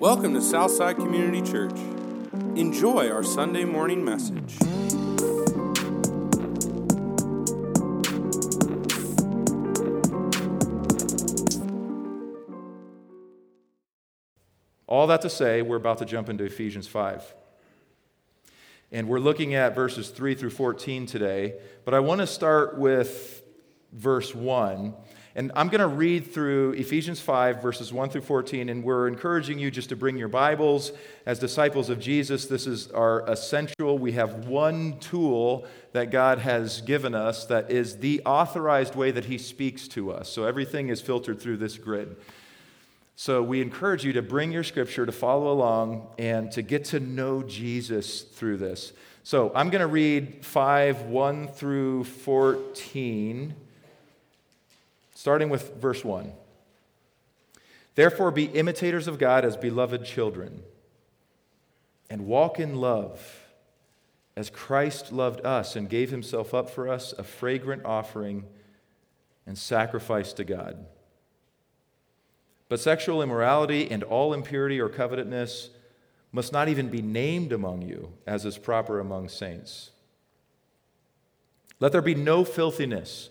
Welcome to Southside Community Church. Enjoy our Sunday morning message. All that to say, we're about to jump into Ephesians 5. And we're looking at verses 3 through 14 today, but I want to start with verse 1 and I'm going to read through Ephesians 5, verses 1 through 14, and we're encouraging you just to bring your Bibles as disciples of Jesus. This is our essential. We have one tool that God has given us that is the authorized way that He speaks to us. So everything is filtered through this grid. So we encourage you to bring your scripture, to follow along, and to get to know Jesus through this. So I'm going to read 5, 1 through 14 starting with verse 1. Therefore, be imitators of God as beloved children, and walk in love as Christ loved us and gave himself up for us, a fragrant offering and sacrifice to God. But sexual immorality and all impurity or covetousness must not even be named among you, as is proper among saints. Let there be no filthiness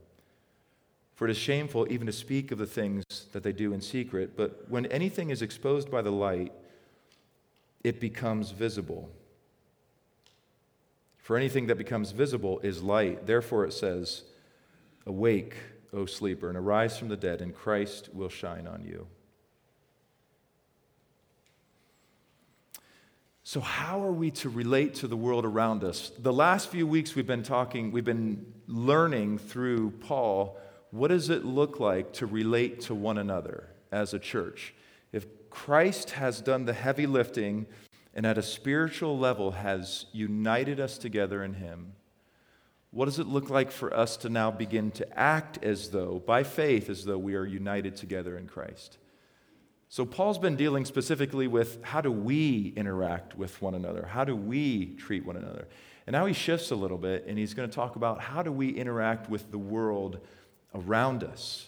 For it is shameful even to speak of the things that they do in secret, but when anything is exposed by the light, it becomes visible. For anything that becomes visible is light. Therefore, it says, Awake, O sleeper, and arise from the dead, and Christ will shine on you. So, how are we to relate to the world around us? The last few weeks we've been talking, we've been learning through Paul what does it look like to relate to one another as a church? If Christ has done the heavy lifting and at a spiritual level has united us together in Him, what does it look like for us to now begin to act as though, by faith, as though we are united together in Christ? So, Paul's been dealing specifically with how do we interact with one another? How do we treat one another? And now he shifts a little bit and he's going to talk about how do we interact with the world around us?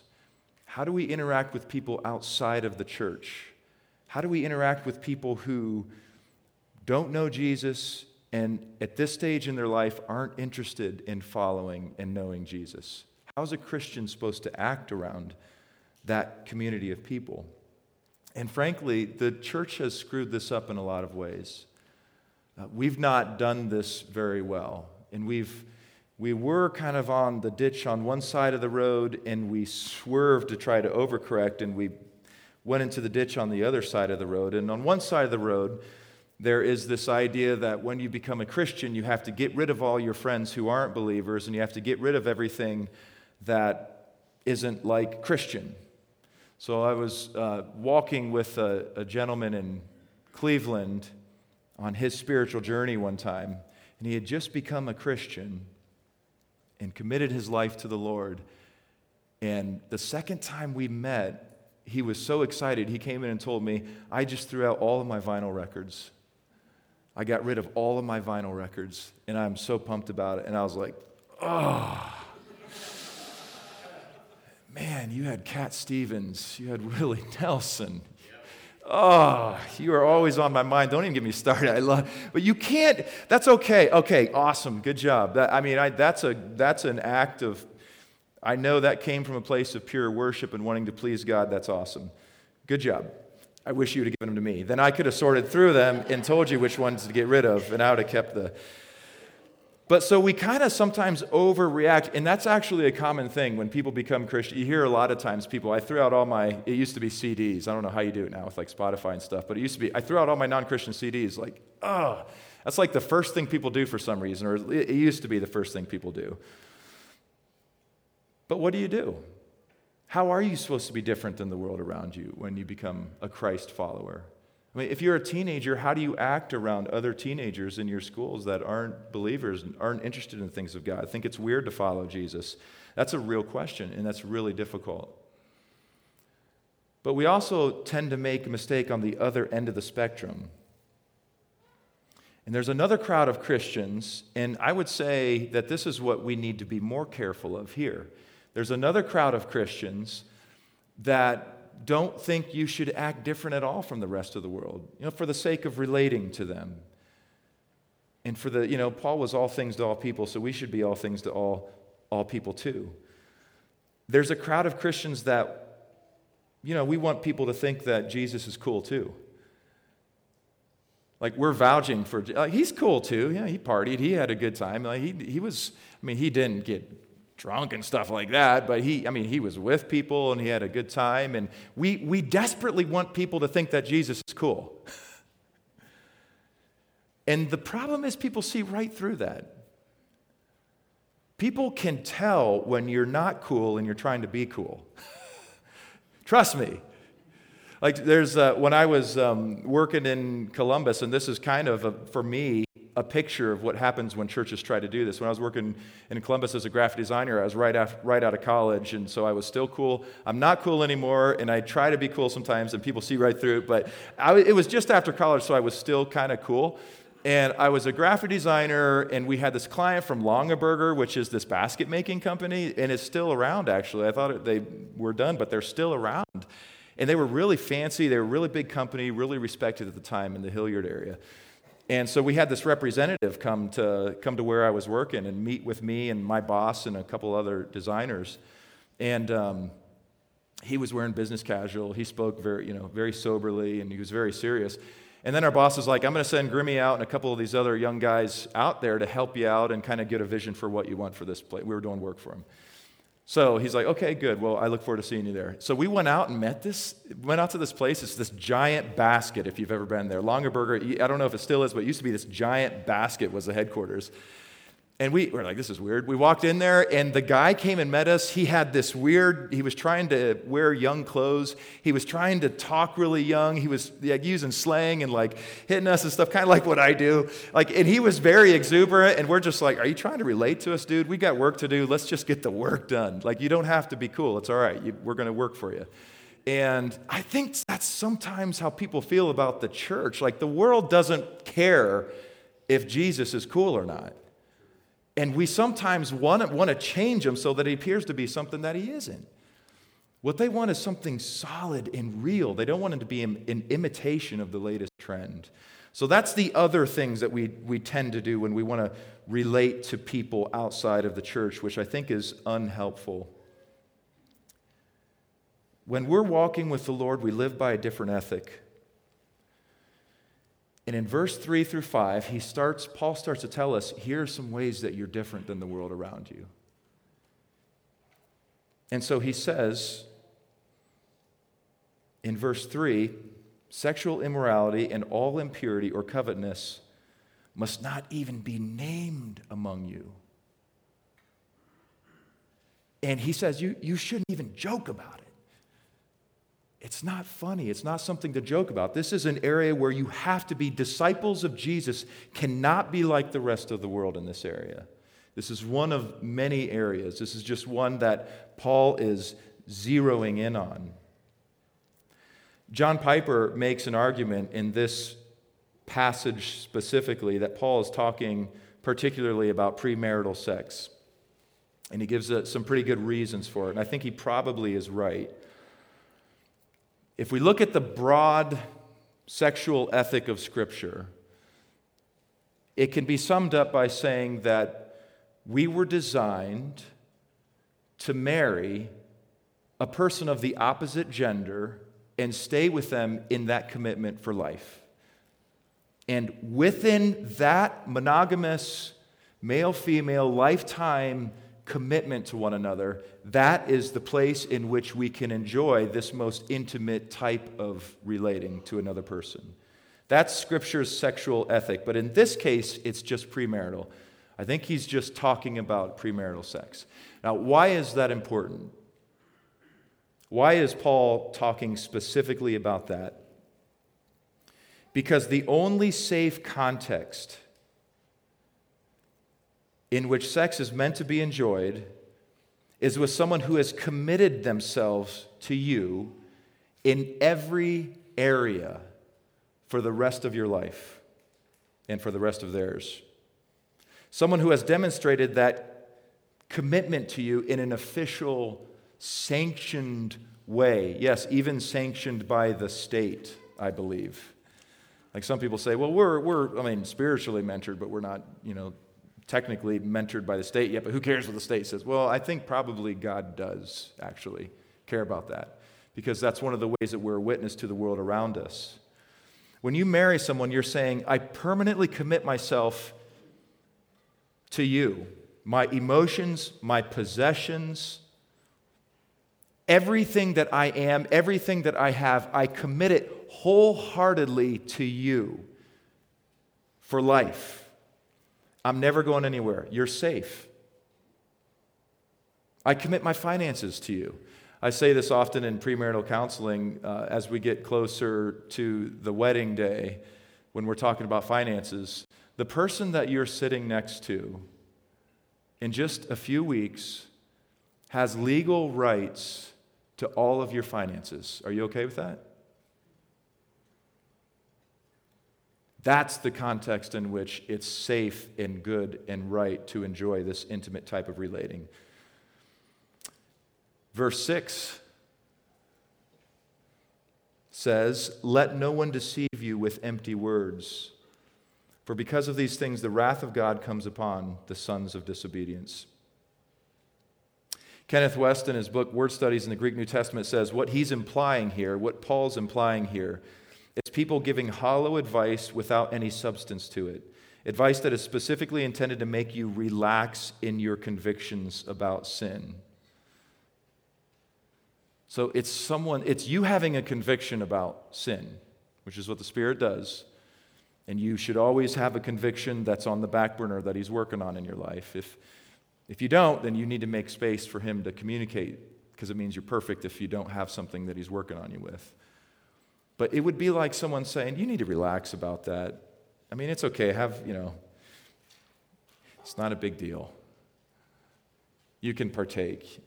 How do we interact with people outside of the church? How do we interact with people who don't know Jesus and at this stage in their life aren't interested in following and knowing Jesus? How's a Christian supposed to act around that community of people? And frankly, the church has screwed this up in a lot of ways. Uh, we've not done this very well, and we've we were kind of on the ditch on one side of the road and we swerved to try to overcorrect and we went into the ditch on the other side of the road. And on one side of the road, there is this idea that when you become a Christian, you have to get rid of all your friends who aren't believers and you have to get rid of everything that isn't like Christian. So I was uh, walking with a, a gentleman in Cleveland on his spiritual journey one time, and he had just become a Christian and committed his life to the Lord. And the second time we met, he was so excited. He came in and told me, I just threw out all of my vinyl records. I got rid of all of my vinyl records, and I'm so pumped about it. And I was like, oh. Man, you had Cat Stevens, you had Willie Nelson, Oh, you are always on my mind. Don't even get me started. I love, but you can't. That's okay. Okay, awesome. Good job. That, I mean, I, that's a that's an act of. I know that came from a place of pure worship and wanting to please God. That's awesome. Good job. I wish you would have given them to me. Then I could have sorted through them and told you which ones to get rid of, and I would have kept the. But so we kind of sometimes overreact, and that's actually a common thing when people become Christian. You hear a lot of times people, I threw out all my, it used to be CDs. I don't know how you do it now with like Spotify and stuff, but it used to be, I threw out all my non Christian CDs. Like, oh, that's like the first thing people do for some reason, or it used to be the first thing people do. But what do you do? How are you supposed to be different than the world around you when you become a Christ follower? I mean, if you're a teenager, how do you act around other teenagers in your schools that aren't believers aren't interested in things of God? I think it's weird to follow Jesus. That's a real question, and that's really difficult. But we also tend to make a mistake on the other end of the spectrum. And there's another crowd of Christians, and I would say that this is what we need to be more careful of here. There's another crowd of Christians that don't think you should act different at all from the rest of the world, you know, for the sake of relating to them. And for the, you know, Paul was all things to all people, so we should be all things to all, all people too. There's a crowd of Christians that, you know, we want people to think that Jesus is cool too. Like we're vouching for, like, he's cool too. Yeah, he partied. He had a good time. Like he, he was, I mean, he didn't get drunk and stuff like that, but he, I mean, he was with people and he had a good time. And we, we desperately want people to think that Jesus is cool. and the problem is, people see right through that. People can tell when you're not cool and you're trying to be cool. Trust me. Like, there's, uh, when I was um, working in Columbus, and this is kind of, a, for me, a picture of what happens when churches try to do this. When I was working in Columbus as a graphic designer, I was right, right out of college, and so I was still cool. I'm not cool anymore, and I try to be cool sometimes, and people see right through it, but I, it was just after college, so I was still kind of cool. And I was a graphic designer, and we had this client from Longaberger, which is this basket making company, and it's still around actually. I thought they were done, but they're still around. And they were really fancy, they were a really big company, really respected at the time in the Hilliard area. And so we had this representative come to, come to where I was working and meet with me and my boss and a couple other designers. And um, he was wearing business casual. He spoke very, you know, very soberly and he was very serious. And then our boss was like, I'm going to send Grimmy out and a couple of these other young guys out there to help you out and kind of get a vision for what you want for this place. We were doing work for him. So he's like, okay, good. Well, I look forward to seeing you there. So we went out and met this, went out to this place. It's this giant basket, if you've ever been there. Longaberger, I don't know if it still is, but it used to be this giant basket was the headquarters. And we were like, this is weird. We walked in there, and the guy came and met us. He had this weird, he was trying to wear young clothes. He was trying to talk really young. He was using slang and like hitting us and stuff, kind of like what I do. Like, and he was very exuberant, and we're just like, are you trying to relate to us, dude? We got work to do. Let's just get the work done. Like, you don't have to be cool. It's all right. You, we're going to work for you. And I think that's sometimes how people feel about the church. Like, the world doesn't care if Jesus is cool or not. And we sometimes want to, want to change him so that he appears to be something that he isn't. What they want is something solid and real. They don't want him to be an imitation of the latest trend. So that's the other things that we, we tend to do when we want to relate to people outside of the church, which I think is unhelpful. When we're walking with the Lord, we live by a different ethic. And in verse 3 through 5, he starts, Paul starts to tell us here are some ways that you're different than the world around you. And so he says in verse 3 sexual immorality and all impurity or covetousness must not even be named among you. And he says you, you shouldn't even joke about it. It's not funny. It's not something to joke about. This is an area where you have to be disciples of Jesus, cannot be like the rest of the world in this area. This is one of many areas. This is just one that Paul is zeroing in on. John Piper makes an argument in this passage specifically that Paul is talking particularly about premarital sex. And he gives uh, some pretty good reasons for it. And I think he probably is right. If we look at the broad sexual ethic of Scripture, it can be summed up by saying that we were designed to marry a person of the opposite gender and stay with them in that commitment for life. And within that monogamous male female lifetime commitment to one another, that is the place in which we can enjoy this most intimate type of relating to another person. That's Scripture's sexual ethic, but in this case, it's just premarital. I think he's just talking about premarital sex. Now, why is that important? Why is Paul talking specifically about that? Because the only safe context in which sex is meant to be enjoyed is with someone who has committed themselves to you in every area for the rest of your life and for the rest of theirs. Someone who has demonstrated that commitment to you in an official, sanctioned way. Yes, even sanctioned by the state, I believe. Like some people say, well, we're, we're, I mean, spiritually mentored, but we're not, you know, technically mentored by the state yet, but who cares what the state says? Well, I think probably God does actually care about that because that's one of the ways that we're a witness to the world around us. When you marry someone, you're saying, I permanently commit myself to you, my emotions, my possessions, everything that I am, everything that I have, I commit it wholeheartedly to you for life. I'm never going anywhere. You're safe. I commit my finances to you. I say this often in premarital counseling uh, as we get closer to the wedding day when we're talking about finances. The person that you're sitting next to in just a few weeks has legal rights to all of your finances. Are you okay with that? That's the context in which it's safe and good and right to enjoy this intimate type of relating. Verse 6 says, Let no one deceive you with empty words, for because of these things the wrath of God comes upon the sons of disobedience. Kenneth Wuest, in his book Word Studies in the Greek New Testament, says what he's implying here, what Paul's implying here, people giving hollow advice without any substance to it. Advice that is specifically intended to make you relax in your convictions about sin. So it's someone, it's you having a conviction about sin, which is what the Spirit does. And you should always have a conviction that's on the back burner that He's working on in your life. If, if you don't, then you need to make space for Him to communicate because it means you're perfect if you don't have something that He's working on you with. But it would be like someone saying, You need to relax about that. I mean, it's okay. Have, you know, it's not a big deal. You can partake.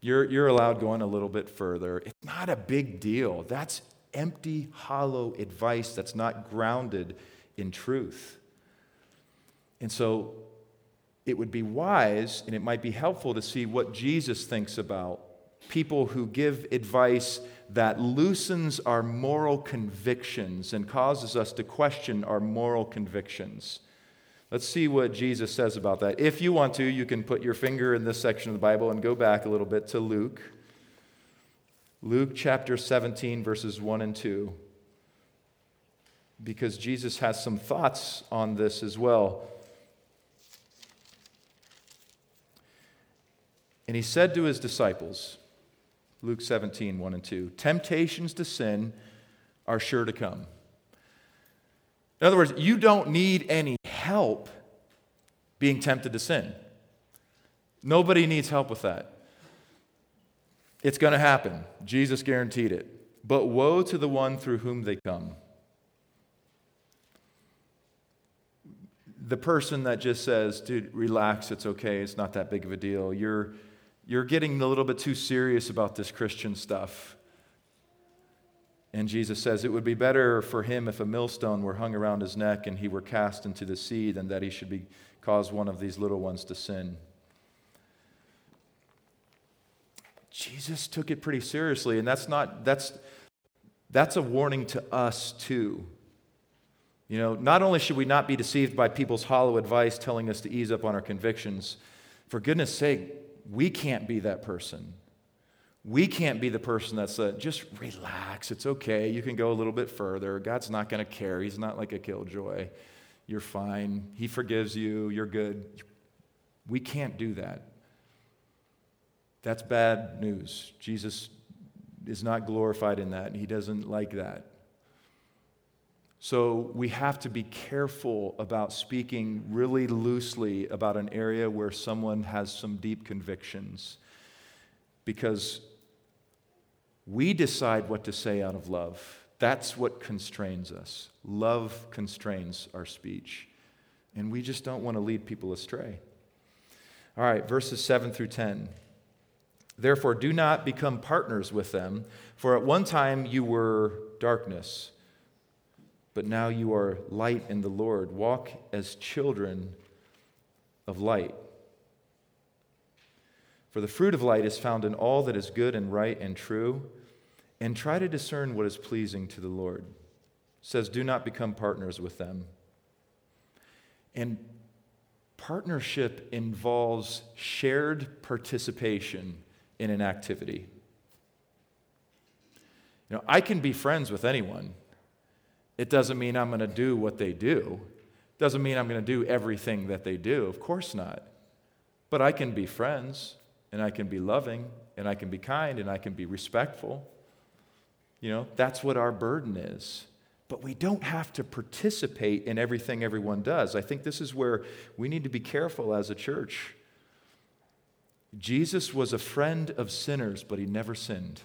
You're, you're allowed going a little bit further. It's not a big deal. That's empty, hollow advice that's not grounded in truth. And so it would be wise and it might be helpful to see what Jesus thinks about people who give advice that loosens our moral convictions and causes us to question our moral convictions. Let's see what Jesus says about that. If you want to, you can put your finger in this section of the Bible and go back a little bit to Luke. Luke chapter 17, verses 1 and 2. Because Jesus has some thoughts on this as well. And he said to his disciples, Luke 17, 1 and 2, temptations to sin are sure to come. In other words, you don't need any help being tempted to sin. Nobody needs help with that. It's going to happen. Jesus guaranteed it. But woe to the one through whom they come. The person that just says, dude, relax, it's okay, it's not that big of a deal. You're, you're getting a little bit too serious about this Christian stuff. And Jesus says, It would be better for him if a millstone were hung around his neck and he were cast into the sea than that he should be, cause one of these little ones to sin. Jesus took it pretty seriously, and that's not, that's, that's a warning to us too. You know, not only should we not be deceived by people's hollow advice telling us to ease up on our convictions, for goodness sake, we can't be that person. we can't be the person that's uh, just relax. It's okay. You can go a little bit further. God's not going to care. He's not like a killjoy. You're fine. He forgives you. You're good. We can't do that. That's bad news. Jesus is not glorified in that. He doesn't like that. So we have to be careful about speaking really loosely about an area where someone has some deep convictions because we decide what to say out of love. That's what constrains us. Love constrains our speech. And we just don't want to lead people astray. All right, verses 7 through 10. Therefore, do not become partners with them, for at one time you were darkness, but now you are light in the Lord. Walk as children of light. For the fruit of light is found in all that is good and right and true, and try to discern what is pleasing to the Lord. It says, do not become partners with them. And partnership involves shared participation in an activity. You know, I can be friends with anyone. It doesn't mean I'm going to do what they do. It doesn't mean I'm going to do everything that they do. Of course not. But I can be friends, and I can be loving, and I can be kind, and I can be respectful. You know, that's what our burden is. But we don't have to participate in everything everyone does. I think this is where we need to be careful as a church. Jesus was a friend of sinners, but he never sinned.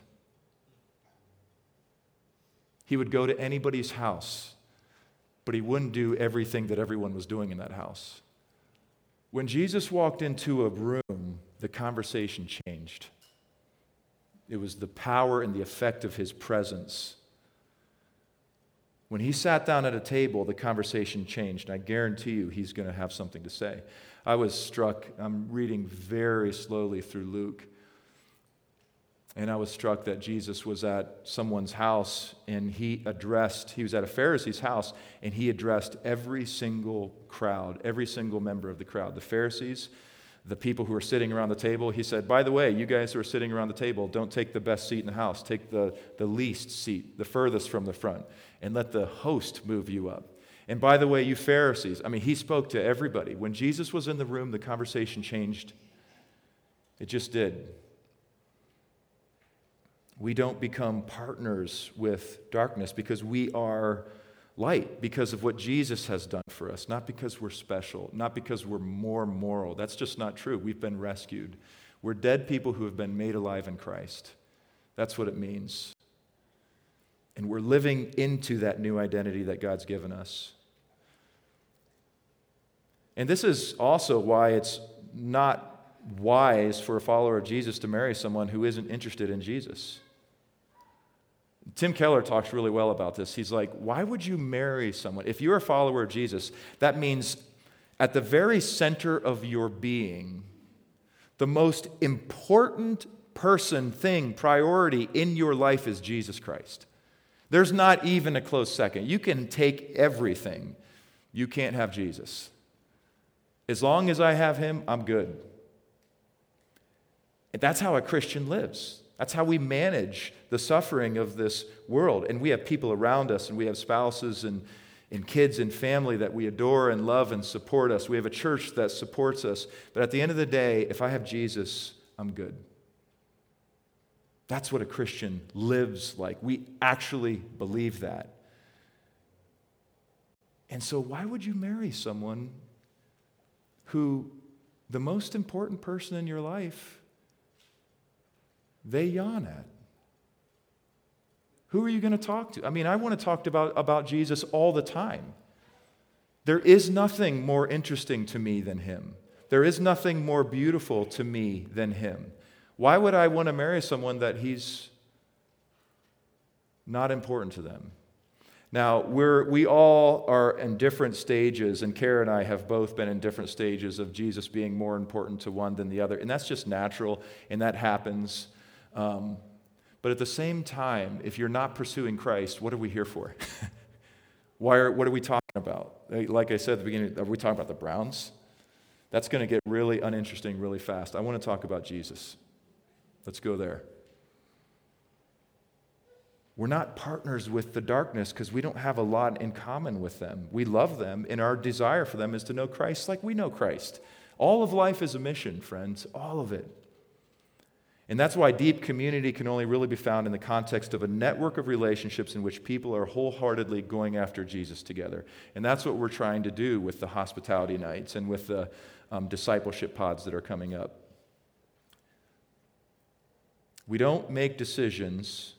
He would go to anybody's house, but he wouldn't do everything that everyone was doing in that house. When Jesus walked into a room, the conversation changed. It was the power and the effect of his presence. When he sat down at a table, the conversation changed. I guarantee you he's going to have something to say. I was struck, I'm reading very slowly through Luke, and I was struck that Jesus was at someone's house and he addressed, he was at a Pharisee's house and he addressed every single crowd, every single member of the crowd. The Pharisees, the people who were sitting around the table, he said, By the way, you guys who are sitting around the table, don't take the best seat in the house. Take the, the least seat, the furthest from the front, and let the host move you up. And by the way, you Pharisees, I mean, he spoke to everybody. When Jesus was in the room, the conversation changed. It just did. We don't become partners with darkness because we are light, because of what Jesus has done for us, not because we're special, not because we're more moral. That's just not true. We've been rescued. We're dead people who have been made alive in Christ. That's what it means. And we're living into that new identity that God's given us. And this is also why it's not wise for a follower of Jesus to marry someone who isn't interested in Jesus. Tim Keller talks really well about this. He's like, why would you marry someone? If you're a follower of Jesus, that means at the very center of your being, the most important person, thing, priority in your life is Jesus Christ. There's not even a close second. You can take everything, you can't have Jesus. As long as I have him, I'm good. That's how a Christian lives. That's how we manage the suffering of this world. And we have people around us, and we have spouses and, and kids and family that we adore and love and support us. We have a church that supports us. But at the end of the day, if I have Jesus, I'm good. That's what a Christian lives like. We actually believe that. And so, why would you marry someone who the most important person in your life, they yawn at. Who are you going to talk to? I mean, I want to talk about, about Jesus all the time. There is nothing more interesting to me than him. There is nothing more beautiful to me than him. Why would I want to marry someone that he's not important to them? Now, we're, we all are in different stages, and Kara and I have both been in different stages of Jesus being more important to one than the other. And that's just natural, and that happens. Um, but at the same time, if you're not pursuing Christ, what are we here for? Why are, what are we talking about? Like I said at the beginning, are we talking about the Browns? That's going to get really uninteresting really fast. I want to talk about Jesus. Let's go there. We're not partners with the darkness because we don't have a lot in common with them. We love them, and our desire for them is to know Christ like we know Christ. All of life is a mission, friends, all of it. And that's why deep community can only really be found in the context of a network of relationships in which people are wholeheartedly going after Jesus together. And that's what we're trying to do with the hospitality nights and with the um, discipleship pods that are coming up. We don't make decisions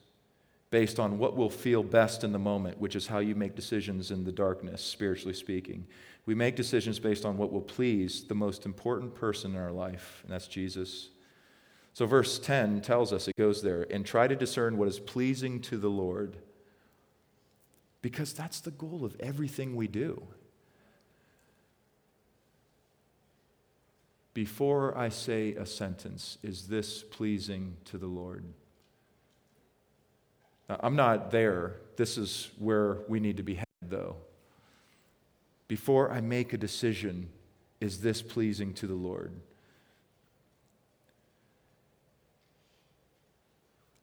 based on what will feel best in the moment, which is how you make decisions in the darkness, spiritually speaking. We make decisions based on what will please the most important person in our life, and that's Jesus. So, verse 10 tells us, it goes there, and try to discern what is pleasing to the Lord. Because that's the goal of everything we do. Before I say a sentence, is this pleasing to the Lord? I'm not there. This is where we need to be headed, though. Before I make a decision, is this pleasing to the Lord?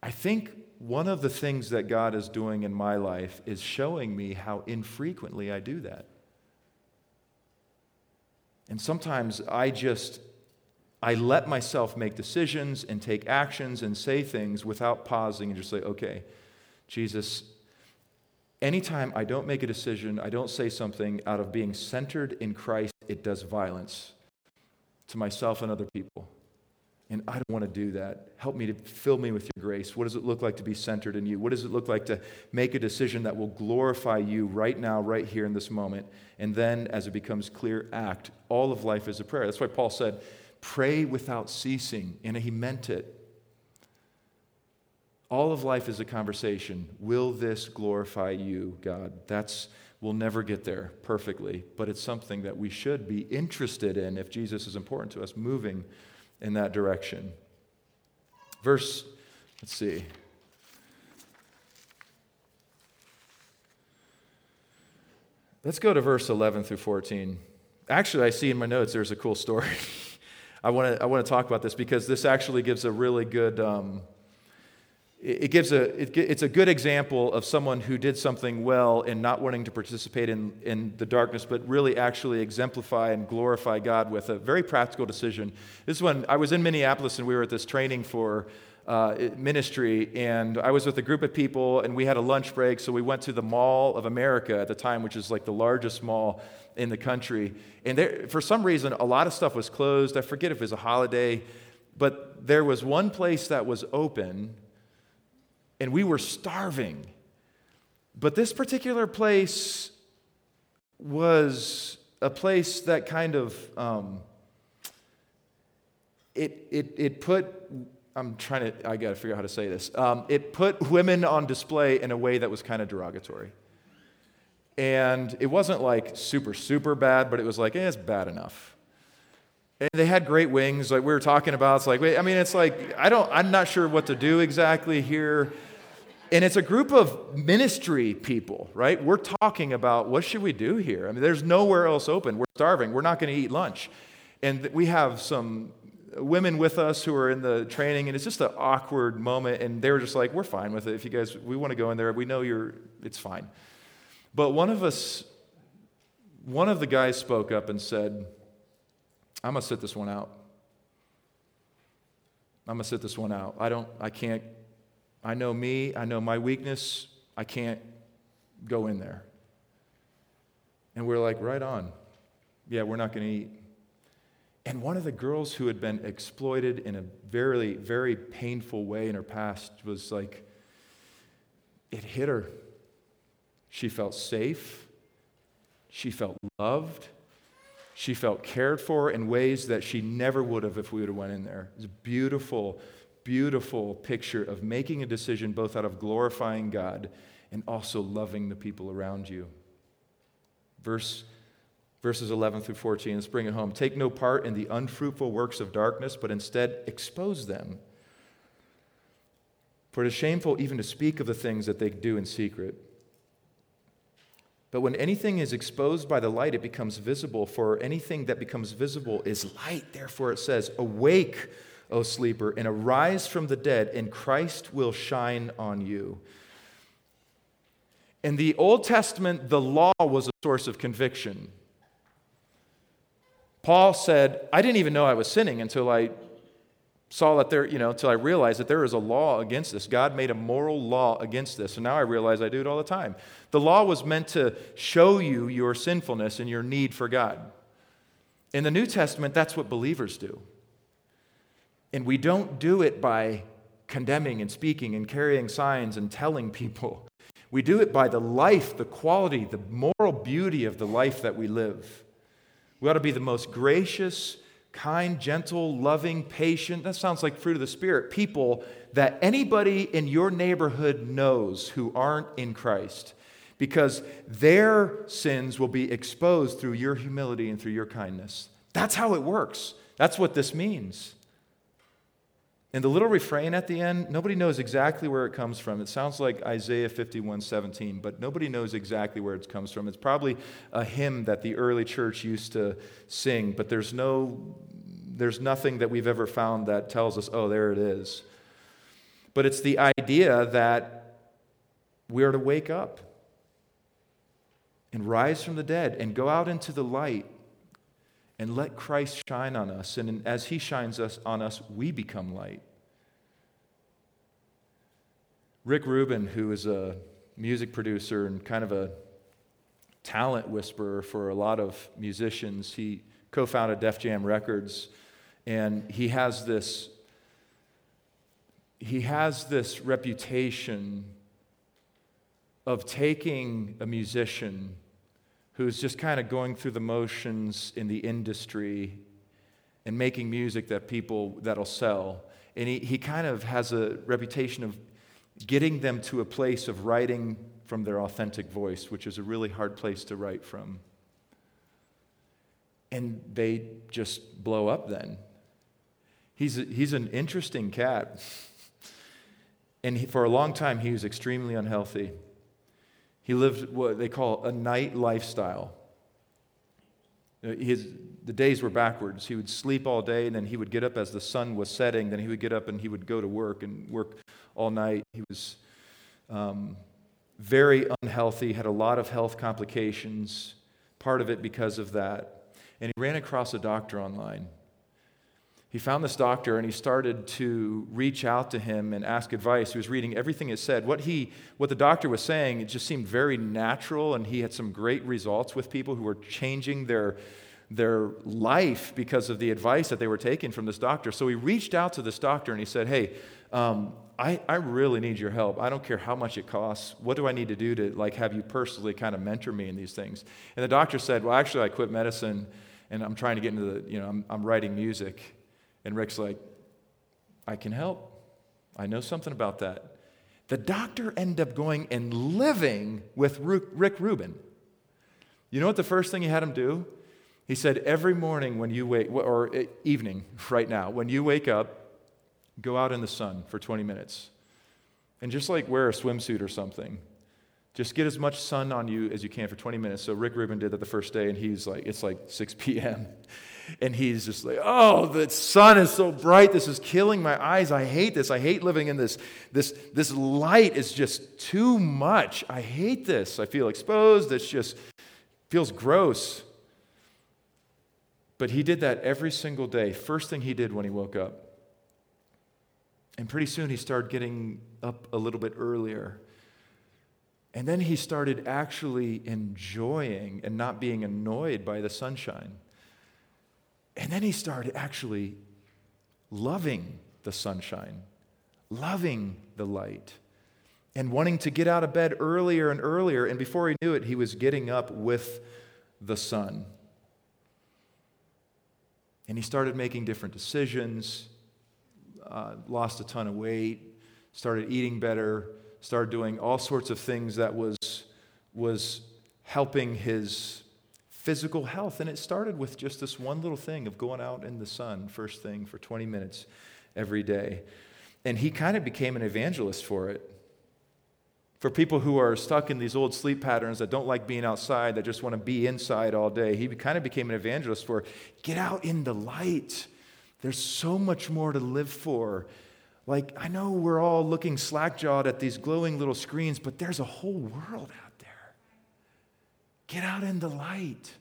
I think one of the things that God is doing in my life is showing me how infrequently I do that. And sometimes I just I let myself make decisions and take actions and say things without pausing and just say, okay, Jesus, anytime I don't make a decision, I don't say something out of being centered in Christ, it does violence to myself and other people. And I don't want to do that. Help me to fill me with your grace. What does it look like to be centered in you? What does it look like to make a decision that will glorify you right now, right here in this moment? And then, as it becomes clear, act. All of life is a prayer. That's why Paul said, pray without ceasing. And he meant it. All of life is a conversation. Will this glorify you, God? That's we'll never get there perfectly, but it's something that we should be interested in if Jesus is important to us, moving in that direction. Verse, let's see. Let's go to verse 11 through 14. Actually, I see in my notes there's a cool story. I want to I want to talk about this because this actually gives a really good um, it gives a, it, it's a good example of someone who did something well in not wanting to participate in, in the darkness, but really actually exemplify and glorify God with a very practical decision. This is when I was in Minneapolis and we were at this training for uh, ministry, and I was with a group of people, and we had a lunch break, so we went to the Mall of America at the time, which is like the largest mall in the country. And there, for some reason, a lot of stuff was closed. I forget if it was a holiday, but there was one place that was open and we were starving. But this particular place was a place that kind of um, it, it, it put i'm trying to i got to figure out how to say this. Um, it put women on display in a way that was kind of derogatory. And it wasn't like super super bad but it was like eh, it's bad enough. And they had great wings like we were talking about it's like wait i mean it's like i don't i'm not sure what to do exactly here and it's a group of ministry people, right? We're talking about what should we do here? I mean, there's nowhere else open. We're starving. We're not going to eat lunch. And we have some women with us who are in the training, and it's just an awkward moment. And they were just like, we're fine with it. If you guys, we want to go in there, we know you're, it's fine. But one of us, one of the guys spoke up and said, I'm going to sit this one out. I'm going to sit this one out. I don't, I can't I know me, I know my weakness, I can't go in there. And we're like, right on. Yeah, we're not going to eat. And one of the girls who had been exploited in a very, very painful way in her past was like, it hit her. She felt safe. She felt loved. She felt cared for in ways that she never would have if we would have went in there. It's beautiful beautiful picture of making a decision both out of glorifying God and also loving the people around you. Verse, verses 11 through 14, let's bring it home. Take no part in the unfruitful works of darkness, but instead expose them. For it is shameful even to speak of the things that they do in secret. But when anything is exposed by the light, it becomes visible. For anything that becomes visible is light. Therefore, it says, Awake O sleeper, and arise from the dead, and Christ will shine on you. In the Old Testament, the law was a source of conviction. Paul said, I didn't even know I was sinning until I saw that there, you know, until I realized that there is a law against this. God made a moral law against this. And now I realize I do it all the time. The law was meant to show you your sinfulness and your need for God. In the New Testament, that's what believers do. And we don't do it by condemning and speaking and carrying signs and telling people. We do it by the life, the quality, the moral beauty of the life that we live. We ought to be the most gracious, kind, gentle, loving, patient. That sounds like fruit of the Spirit. People that anybody in your neighborhood knows who aren't in Christ because their sins will be exposed through your humility and through your kindness. That's how it works. That's what this means. And the little refrain at the end, nobody knows exactly where it comes from. It sounds like Isaiah 51 17, but nobody knows exactly where it comes from. It's probably a hymn that the early church used to sing, but there's, no, there's nothing that we've ever found that tells us, oh, there it is. But it's the idea that we are to wake up and rise from the dead and go out into the light and let Christ shine on us. And as He shines us, on us, we become light. Rick Rubin, who is a music producer and kind of a talent whisperer for a lot of musicians, he co founded Def Jam Records. And he has this. He has this reputation of taking a musician who's just kind of going through the motions in the industry and making music that people that'll sell. And he, he kind of has a reputation of getting them to a place of writing from their authentic voice, which is a really hard place to write from. And they just blow up then. He's, a, he's an interesting cat. And he, for a long time, he was extremely unhealthy. He lived what they call a night lifestyle. His, the days were backwards. He would sleep all day, and then he would get up as the sun was setting. Then he would get up and he would go to work and work all night. He was um, very unhealthy, had a lot of health complications, part of it because of that. And he ran across a doctor online he found this doctor and he started to reach out to him and ask advice. He was reading everything it said. What, he, what the doctor was saying, it just seemed very natural, and he had some great results with people who were changing their, their life because of the advice that they were taking from this doctor. So he reached out to this doctor and he said, Hey, um, I, I really need your help. I don't care how much it costs. What do I need to do to like have you personally kind of mentor me in these things? And the doctor said, Well, actually, I quit medicine and I'm trying to get into the, you know, I'm, I'm writing music. And Rick's like, I can help. I know something about that. The doctor ended up going and living with Rick Rubin. You know what the first thing he had him do? He said, Every morning when you wake, or eh, evening right now, when you wake up, go out in the sun for 20 minutes. And just like wear a swimsuit or something. Just get as much sun on you as you can for 20 minutes. So Rick Rubin did that the first day, and he's like, it's like 6 p.m. And he's just like, oh, the sun is so bright. This is killing my eyes. I hate this. I hate living in this. This, this light is just too much. I hate this. I feel exposed. It's just feels gross. But he did that every single day. First thing he did when he woke up. And pretty soon he started getting up a little bit earlier. And then he started actually enjoying and not being annoyed by the sunshine. And then he started actually loving the sunshine, loving the light, and wanting to get out of bed earlier and earlier. And before he knew it, he was getting up with the sun. And he started making different decisions, uh, lost a ton of weight, started eating better, started doing all sorts of things that was, was helping his physical health. And it started with just this one little thing of going out in the sun first thing for 20 minutes every day. And he kind of became an evangelist for it. For people who are stuck in these old sleep patterns that don't like being outside, that just want to be inside all day, he kind of became an evangelist for get out in the light. There's so much more to live for. Like, I know we're all looking slack jawed at these glowing little screens, but there's a whole world out. Get out in the light.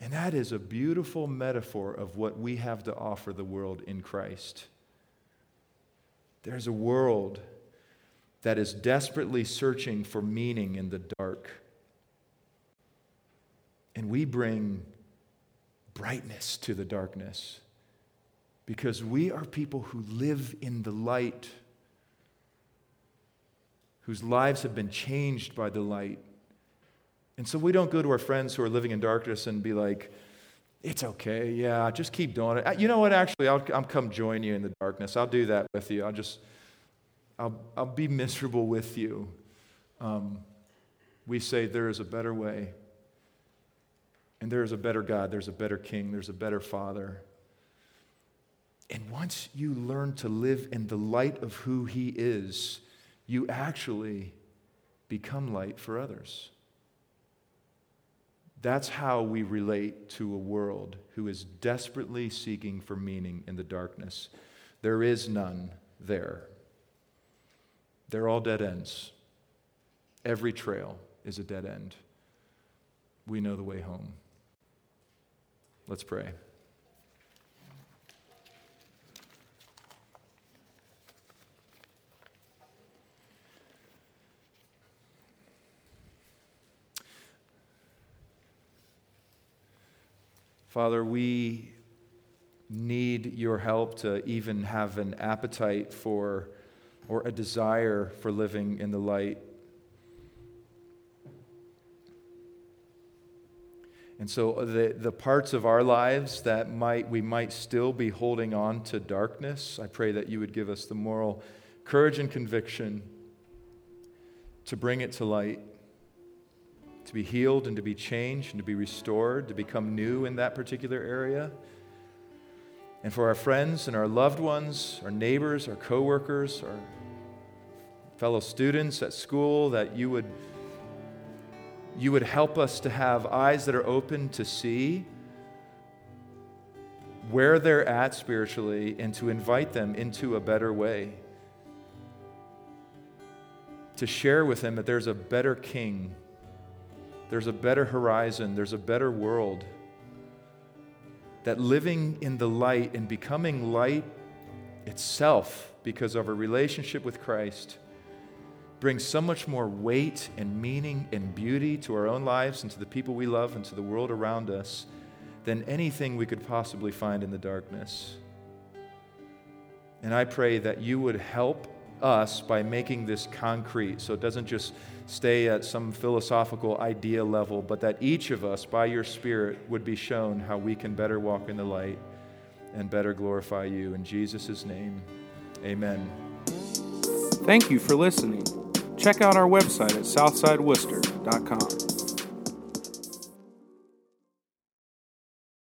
And that is a beautiful metaphor of what we have to offer the world in Christ. There's a world that is desperately searching for meaning in the dark. And we bring brightness to the darkness because we are people who live in the light, whose lives have been changed by the light. And so we don't go to our friends who are living in darkness and be like, it's okay, yeah, just keep doing it. You know what, actually, I'll, I'll come join you in the darkness. I'll do that with you. I'll just, I'll, I'll be miserable with you. Um, we say there is a better way. And there is a better God, there's a better King, there's a better Father. And once you learn to live in the light of who He is, you actually become light for others. That's how we relate to a world who is desperately seeking for meaning in the darkness. There is none there. They're all dead ends. Every trail is a dead end. We know the way home. Let's pray. Father, we need your help to even have an appetite for or a desire for living in the light. And so uh, the, the parts of our lives that might we might still be holding on to darkness, I pray that you would give us the moral courage and conviction to bring it to light to be healed and to be changed and to be restored, to become new in that particular area. And for our friends and our loved ones, our neighbors, our coworkers, our fellow students at school, that you would, you would help us to have eyes that are open to see where they're at spiritually and to invite them into a better way. To share with them that there's a better king there's a better horizon, there's a better world. That living in the light and becoming light itself because of a relationship with Christ brings so much more weight and meaning and beauty to our own lives and to the people we love and to the world around us than anything we could possibly find in the darkness. And I pray that you would help us by making this concrete so it doesn't just stay at some philosophical idea level, but that each of us, by your Spirit, would be shown how we can better walk in the light and better glorify you. In Jesus' name, amen. Thank you for listening. Check out our website at southsideworcester.com.